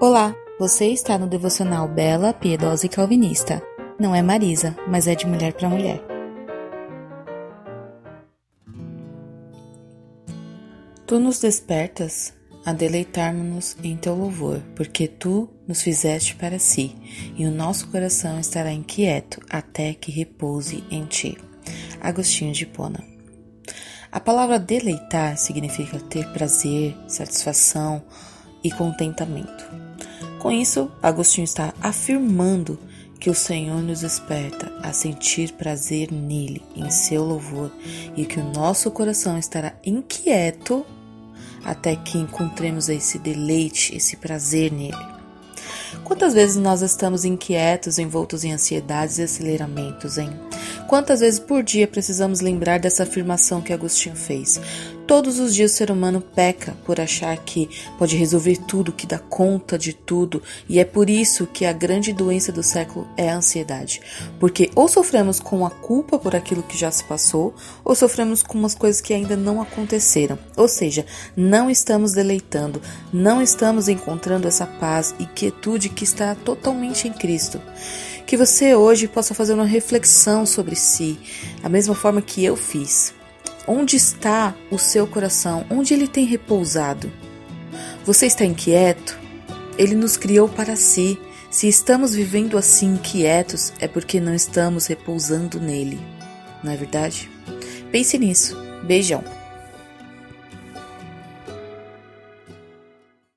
Olá, você está no devocional Bela, Piedosa e Calvinista. Não é Marisa, mas é de mulher para mulher. Tu nos despertas a deleitarmos-nos em teu louvor, porque tu nos fizeste para si, e o nosso coração estará inquieto até que repouse em ti. Agostinho de Pona. A palavra deleitar significa ter prazer, satisfação e contentamento. Com isso, Agostinho está afirmando que o Senhor nos desperta a sentir prazer nele, em seu louvor, e que o nosso coração estará inquieto até que encontremos esse deleite, esse prazer nele. Quantas vezes nós estamos inquietos, envoltos em ansiedades e aceleramentos, hein? Quantas vezes por dia precisamos lembrar dessa afirmação que Agostinho fez? Todos os dias o ser humano peca por achar que pode resolver tudo, que dá conta de tudo, e é por isso que a grande doença do século é a ansiedade. Porque ou sofremos com a culpa por aquilo que já se passou, ou sofremos com umas coisas que ainda não aconteceram. Ou seja, não estamos deleitando, não estamos encontrando essa paz e quietude que está totalmente em Cristo. Que você hoje possa fazer uma reflexão sobre si, a mesma forma que eu fiz. Onde está o seu coração? Onde ele tem repousado? Você está inquieto? Ele nos criou para si. Se estamos vivendo assim inquietos, é porque não estamos repousando nele. Não é verdade? Pense nisso. Beijão.